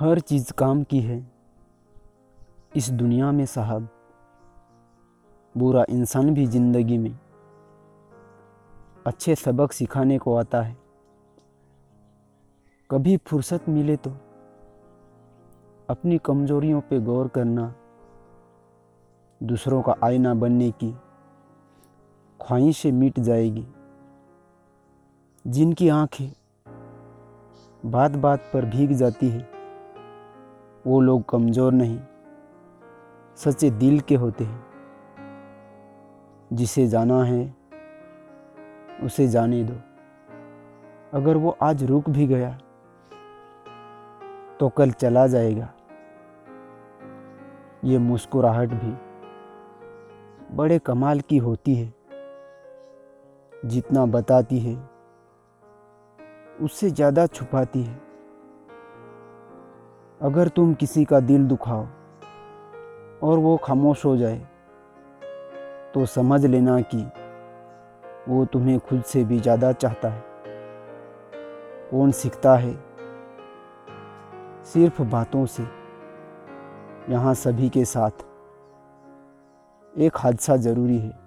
हर चीज़ काम की है। इस दुनिया में साहब, बुरा इंसान भी ज़िंदगी में अच्छे सबक सिखाने को आता है। कभी फुर्सत मिले तो अपनी कमज़ोरियों पे गौर करना, दूसरों का आईना बनने की ख्वाहिशें मिट जाएगी। जिनकी आँखें बात बात पर भीग जाती है। वो लोग कमज़ोर नहीं, सच्चे दिल के होते हैं। जिसे जाना है, उसे जाने दो। अगर वो आज रुक भी गया तो कल चला जाएगा। ये मुस्कुराहट भी बड़े कमाल की होती है। जितना बताती है, उससे ज़्यादा छुपाती है। अगर तुम किसी का दिल दुखाओ और वो खामोश हो जाए तो समझ लेना कि वो तुम्हें खुद से भी ज़्यादा चाहता है। कौन सीखता है? सिर्फ़ बातों से, यहाँ सभी के साथ। एक हादसा ज़रूरी है।